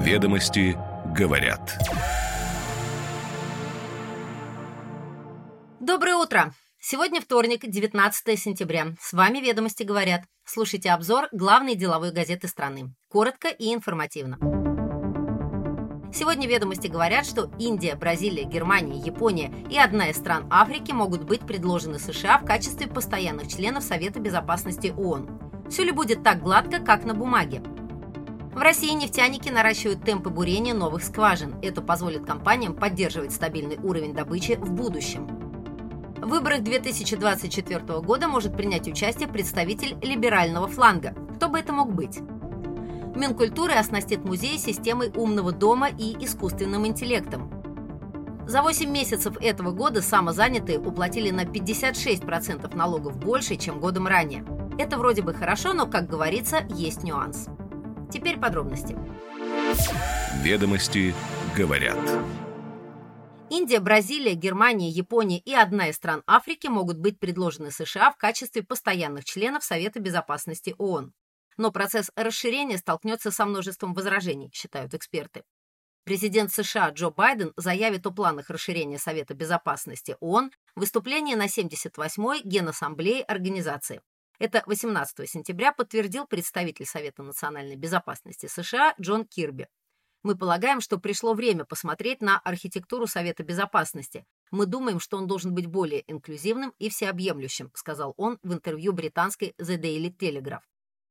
Ведомости говорят. Доброе утро! Сегодня вторник, 19 сентября. С вами «Ведомости говорят». Слушайте обзор главной деловой газеты страны. Коротко и информативно. Сегодня «Ведомости» говорят, что Индия, Бразилия, Германия, Япония и одна из стран Африки могут быть предложены США в качестве постоянных членов Совета Безопасности ООН. Все ли будет так гладко, как на бумаге? В России нефтяники наращивают темпы бурения новых скважин. Это позволит компаниям поддерживать стабильный уровень добычи в будущем. В выборах 2024 года может принять участие представитель либерального фланга. Кто бы это мог быть? Минкультуры оснастит музей системой умного дома и искусственным интеллектом. За 8 месяцев этого года самозанятые уплатили на 56% налогов больше, чем годом ранее. Это вроде бы хорошо, но, как говорится, есть нюанс. Теперь подробности. Ведомости говорят. Индия, Бразилия, Германия, Япония и одна из стран Африки могут быть предложены США в качестве постоянных членов Совета Безопасности ООН. Но процесс расширения столкнется со множеством возражений, считают эксперты. Президент США Джо Байден заявит о планах расширения Совета Безопасности ООН в выступлении на 78-й Генассамблее организации. Это 18 сентября подтвердил представитель Совета национальной безопасности США Джон Кирби. Мы полагаем, что пришло время посмотреть на архитектуру Совета Безопасности. Мы думаем, что он должен быть более инклюзивным и всеобъемлющим, сказал он в интервью британской The Daily Telegraph.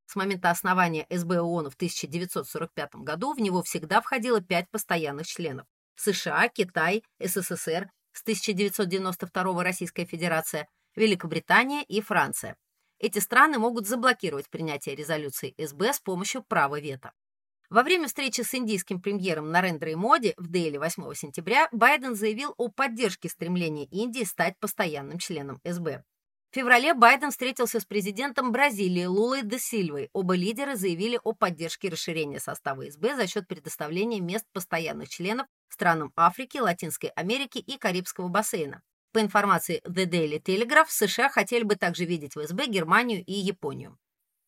С момента основания СБ ООН в 1945 году в него всегда входило пять постоянных членов. США, Китай, СССР, с 1992 Российская Федерация, Великобритания и Франция. Эти страны могут заблокировать принятие резолюции СБ с помощью права вето. Во время встречи с индийским премьером Нарендрой Моди в Дели 8 сентября Байден заявил о поддержке стремления Индии стать постоянным членом СБ. В феврале Байден встретился с президентом Бразилии Лулой де Сильвой. Оба лидера заявили о поддержке расширения состава СБ за счет предоставления мест постоянных членов странам Африки, Латинской Америки и Карибского бассейна. По информации The Daily Telegraph, США хотели бы также видеть в СБ Германию и Японию.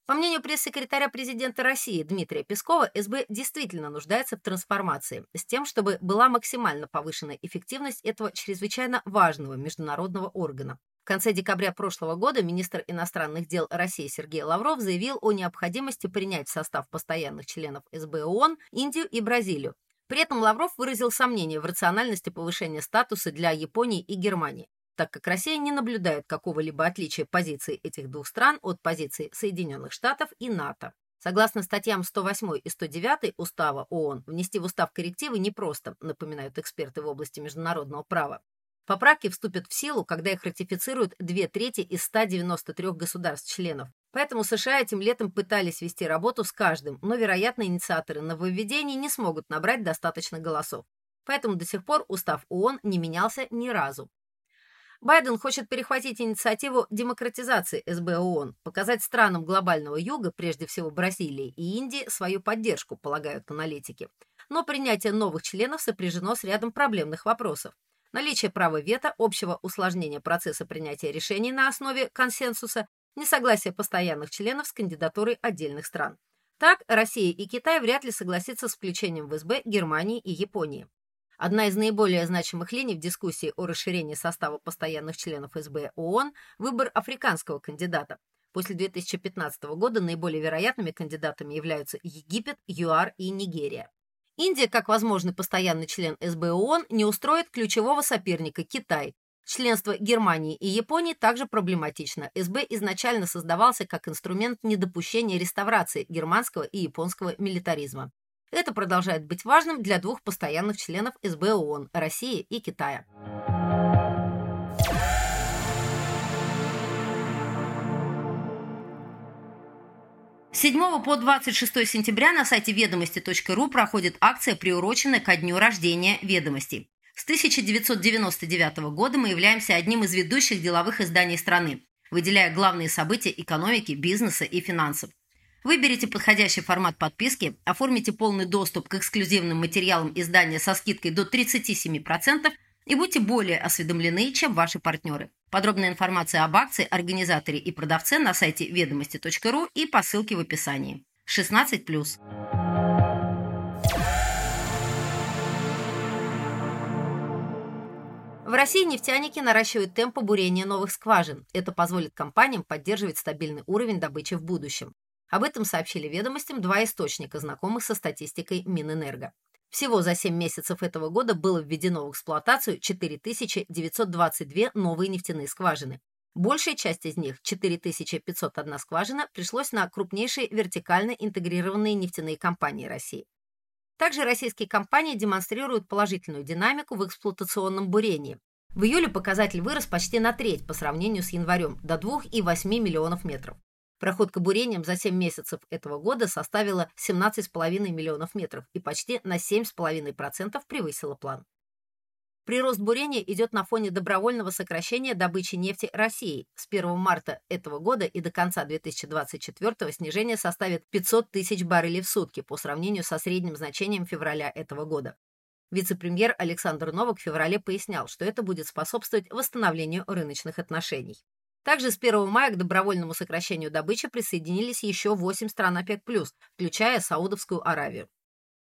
По мнению пресс-секретаря президента России Дмитрия Пескова, СБ действительно нуждается в трансформации с тем, чтобы была максимально повышена эффективность этого чрезвычайно важного международного органа. В конце декабря прошлого года министр иностранных дел России Сергей Лавров заявил о необходимости принять в состав постоянных членов СБ ООН Индию и Бразилию, при этом Лавров выразил сомнение в рациональности повышения статуса для Японии и Германии, так как Россия не наблюдает какого-либо отличия позиций этих двух стран от позиций Соединенных Штатов и НАТО. Согласно статьям 108 и 109 Устава ООН, внести в устав коррективы непросто, напоминают эксперты в области международного права. Поправки вступят в силу, когда их ратифицируют две трети из 193 государств-членов. Поэтому США этим летом пытались вести работу с каждым, но, вероятно, инициаторы нововведений не смогут набрать достаточно голосов. Поэтому до сих пор устав ООН не менялся ни разу. Байден хочет перехватить инициативу демократизации СБ ООН, показать странам глобального юга, прежде всего Бразилии и Индии, свою поддержку, полагают аналитики. Но принятие новых членов сопряжено с рядом проблемных вопросов наличие права вето, общего усложнения процесса принятия решений на основе консенсуса, несогласие постоянных членов с кандидатурой отдельных стран. Так, Россия и Китай вряд ли согласятся с включением в СБ Германии и Японии. Одна из наиболее значимых линий в дискуссии о расширении состава постоянных членов СБ ООН – выбор африканского кандидата. После 2015 года наиболее вероятными кандидатами являются Египет, ЮАР и Нигерия. Индия, как возможный постоянный член СБ ООН, не устроит ключевого соперника Китай. Членство Германии и Японии также проблематично. СБ изначально создавался как инструмент недопущения реставрации германского и японского милитаризма. Это продолжает быть важным для двух постоянных членов СБ ООН – России и Китая. 7 по 26 сентября на сайте ведомости.ру проходит акция, приуроченная ко дню рождения ведомостей. С 1999 года мы являемся одним из ведущих деловых изданий страны, выделяя главные события экономики, бизнеса и финансов. Выберите подходящий формат подписки, оформите полный доступ к эксклюзивным материалам издания со скидкой до 37% и будьте более осведомлены, чем ваши партнеры. Подробная информация об акции, организаторе и продавце на сайте ведомости.ру и по ссылке в описании. 16+. В России нефтяники наращивают темпы бурения новых скважин. Это позволит компаниям поддерживать стабильный уровень добычи в будущем. Об этом сообщили ведомостям два источника, знакомых со статистикой Минэнерго. Всего за 7 месяцев этого года было введено в эксплуатацию 4922 новые нефтяные скважины. Большая часть из них, 4501 скважина, пришлось на крупнейшие вертикально интегрированные нефтяные компании России. Также российские компании демонстрируют положительную динамику в эксплуатационном бурении. В июле показатель вырос почти на треть по сравнению с январем, до 2,8 миллионов метров. Проходка бурением за 7 месяцев этого года составила 17,5 миллионов метров и почти на 7,5% превысила план. Прирост бурения идет на фоне добровольного сокращения добычи нефти России. С 1 марта этого года и до конца 2024 снижение составит 500 тысяч баррелей в сутки по сравнению со средним значением февраля этого года. Вице-премьер Александр Новак в феврале пояснял, что это будет способствовать восстановлению рыночных отношений. Также с 1 мая к добровольному сокращению добычи присоединились еще 8 стран ОПЕК+, включая Саудовскую Аравию.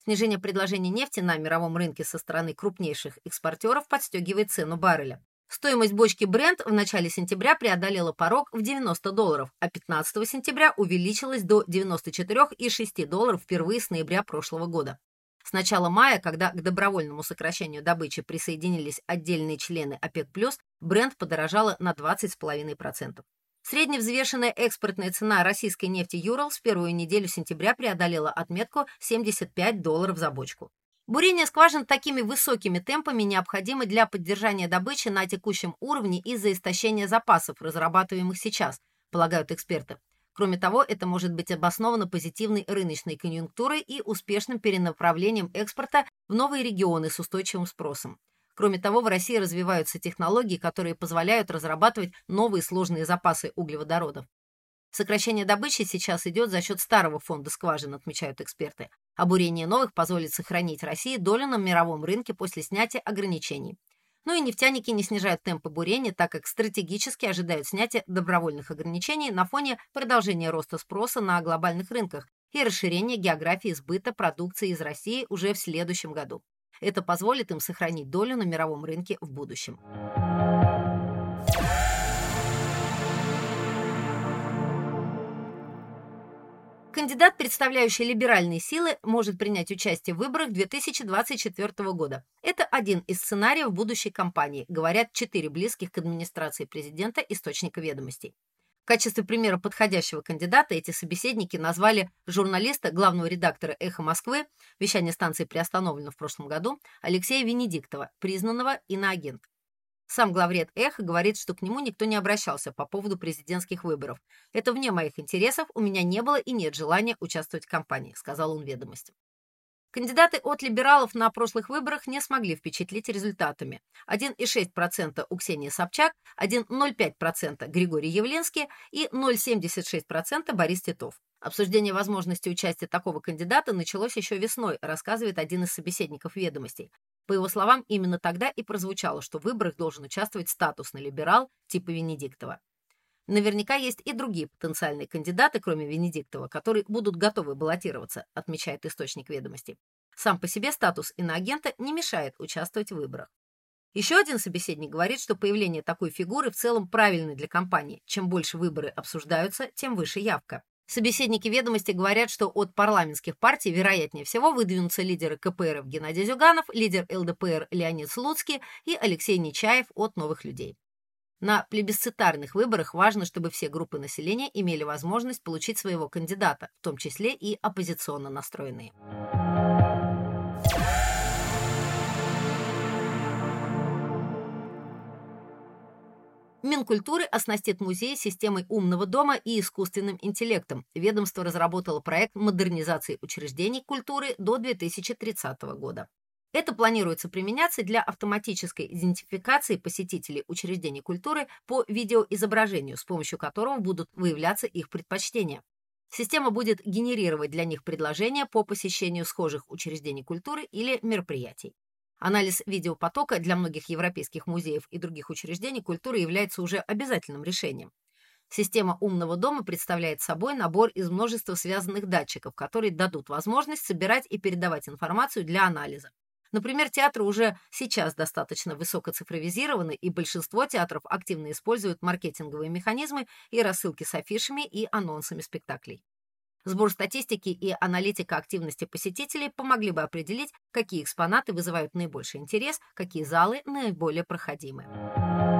Снижение предложения нефти на мировом рынке со стороны крупнейших экспортеров подстегивает цену барреля. Стоимость бочки Brent в начале сентября преодолела порог в 90 долларов, а 15 сентября увеличилась до 94,6 долларов впервые с ноября прошлого года. С начала мая, когда к добровольному сокращению добычи присоединились отдельные члены ОПЕК+, бренд подорожала на 20,5%. Средневзвешенная экспортная цена российской нефти Юрал в первую неделю сентября преодолела отметку 75 долларов за бочку. Бурение скважин такими высокими темпами необходимо для поддержания добычи на текущем уровне из-за истощения запасов, разрабатываемых сейчас, полагают эксперты. Кроме того, это может быть обосновано позитивной рыночной конъюнктурой и успешным перенаправлением экспорта в новые регионы с устойчивым спросом. Кроме того, в России развиваются технологии, которые позволяют разрабатывать новые сложные запасы углеводородов. Сокращение добычи сейчас идет за счет старого фонда скважин, отмечают эксперты. А бурение новых позволит сохранить России долю на мировом рынке после снятия ограничений. Ну и нефтяники не снижают темпы бурения, так как стратегически ожидают снятия добровольных ограничений на фоне продолжения роста спроса на глобальных рынках и расширения географии сбыта продукции из России уже в следующем году. Это позволит им сохранить долю на мировом рынке в будущем. Кандидат, представляющий либеральные силы, может принять участие в выборах 2024 года. Это один из сценариев будущей кампании, говорят четыре близких к администрации президента источника ведомостей. В качестве примера подходящего кандидата эти собеседники назвали журналиста, главного редактора «Эхо Москвы», вещание станции приостановлено в прошлом году, Алексея Венедиктова, признанного иноагентом. Сам главред «Эхо» говорит, что к нему никто не обращался по поводу президентских выборов. «Это вне моих интересов, у меня не было и нет желания участвовать в кампании», сказал он ведомостям. Кандидаты от либералов на прошлых выборах не смогли впечатлить результатами. 1,6% у Ксении Собчак, 1,05% Григорий Явленский и 0,76% Борис Титов. Обсуждение возможности участия такого кандидата началось еще весной, рассказывает один из собеседников ведомостей. По его словам, именно тогда и прозвучало, что в выборах должен участвовать статусный либерал типа Венедиктова. Наверняка есть и другие потенциальные кандидаты, кроме Венедиктова, которые будут готовы баллотироваться, отмечает источник ведомости. Сам по себе статус иноагента не мешает участвовать в выборах. Еще один собеседник говорит, что появление такой фигуры в целом правильно для компании. Чем больше выборы обсуждаются, тем выше явка. Собеседники ведомости говорят, что от парламентских партий вероятнее всего выдвинутся лидеры КПРФ Геннадий Зюганов, лидер ЛДПР Леонид Слуцкий и Алексей Нечаев от «Новых людей». На плебисцитарных выборах важно, чтобы все группы населения имели возможность получить своего кандидата, в том числе и оппозиционно настроенные. Минкультуры оснастит музей системой умного дома и искусственным интеллектом. Ведомство разработало проект модернизации учреждений культуры до 2030 года. Это планируется применяться для автоматической идентификации посетителей учреждений культуры по видеоизображению, с помощью которого будут выявляться их предпочтения. Система будет генерировать для них предложения по посещению схожих учреждений культуры или мероприятий. Анализ видеопотока для многих европейских музеев и других учреждений культуры является уже обязательным решением. Система умного дома представляет собой набор из множества связанных датчиков, которые дадут возможность собирать и передавать информацию для анализа. Например, театры уже сейчас достаточно высоко цифровизированы, и большинство театров активно используют маркетинговые механизмы и рассылки с афишами и анонсами спектаклей. Сбор статистики и аналитика активности посетителей помогли бы определить, какие экспонаты вызывают наибольший интерес, какие залы наиболее проходимы.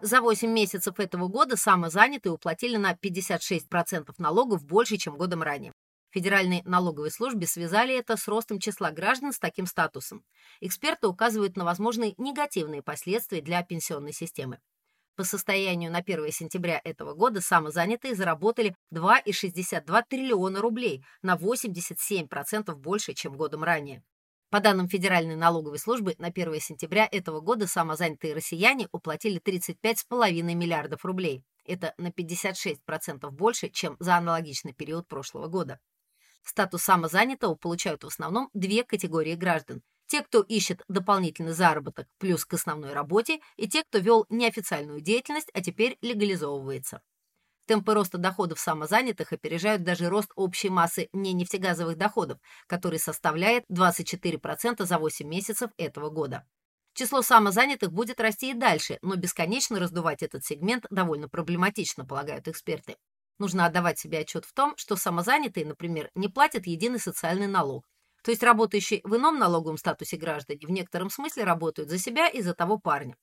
За 8 месяцев этого года самозанятые уплатили на 56% налогов больше, чем годом ранее. Федеральной налоговой службе связали это с ростом числа граждан с таким статусом. Эксперты указывают на возможные негативные последствия для пенсионной системы. По состоянию на 1 сентября этого года самозанятые заработали 2,62 триллиона рублей, на 87% больше, чем годом ранее. По данным Федеральной налоговой службы, на 1 сентября этого года самозанятые россияне уплатили 35,5 миллиардов рублей. Это на 56% больше, чем за аналогичный период прошлого года. Статус самозанятого получают в основном две категории граждан те, кто ищет дополнительный заработок плюс к основной работе, и те, кто вел неофициальную деятельность, а теперь легализовывается. Темпы роста доходов самозанятых опережают даже рост общей массы ненефтегазовых доходов, который составляет 24% за 8 месяцев этого года. Число самозанятых будет расти и дальше, но бесконечно раздувать этот сегмент довольно проблематично, полагают эксперты. Нужно отдавать себе отчет в том, что самозанятые, например, не платят единый социальный налог, то есть работающие в ином налоговом статусе граждане в некотором смысле работают за себя и за того парня.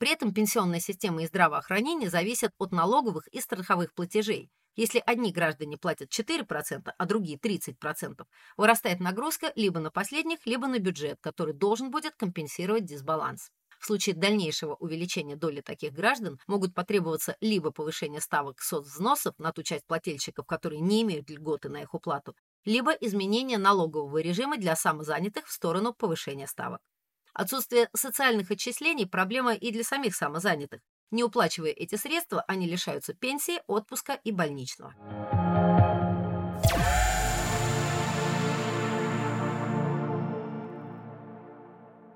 При этом пенсионная система и здравоохранение зависят от налоговых и страховых платежей. Если одни граждане платят 4%, а другие 30%, вырастает нагрузка либо на последних, либо на бюджет, который должен будет компенсировать дисбаланс. В случае дальнейшего увеличения доли таких граждан могут потребоваться либо повышение ставок соцвзносов на ту часть плательщиков, которые не имеют льготы на их уплату, либо изменение налогового режима для самозанятых в сторону повышения ставок. Отсутствие социальных отчислений – проблема и для самих самозанятых. Не уплачивая эти средства, они лишаются пенсии, отпуска и больничного.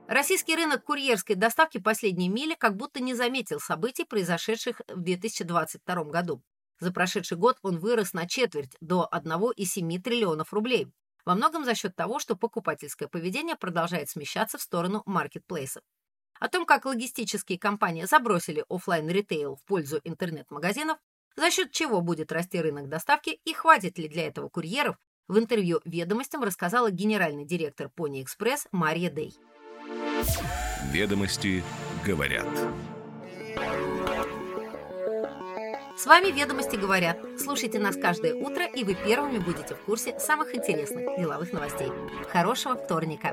Российский рынок курьерской доставки последней мили как будто не заметил событий, произошедших в 2022 году. За прошедший год он вырос на четверть до 1,7 триллионов рублей. Во многом за счет того, что покупательское поведение продолжает смещаться в сторону маркетплейсов. О том, как логистические компании забросили офлайн ритейл в пользу интернет-магазинов, за счет чего будет расти рынок доставки и хватит ли для этого курьеров, в интервью «Ведомостям» рассказала генеральный директор Пони Экспресс Мария Дей. «Ведомости говорят». С вами «Ведомости говорят». Слушайте нас каждое утро, и вы первыми будете в курсе самых интересных деловых новостей. Хорошего вторника!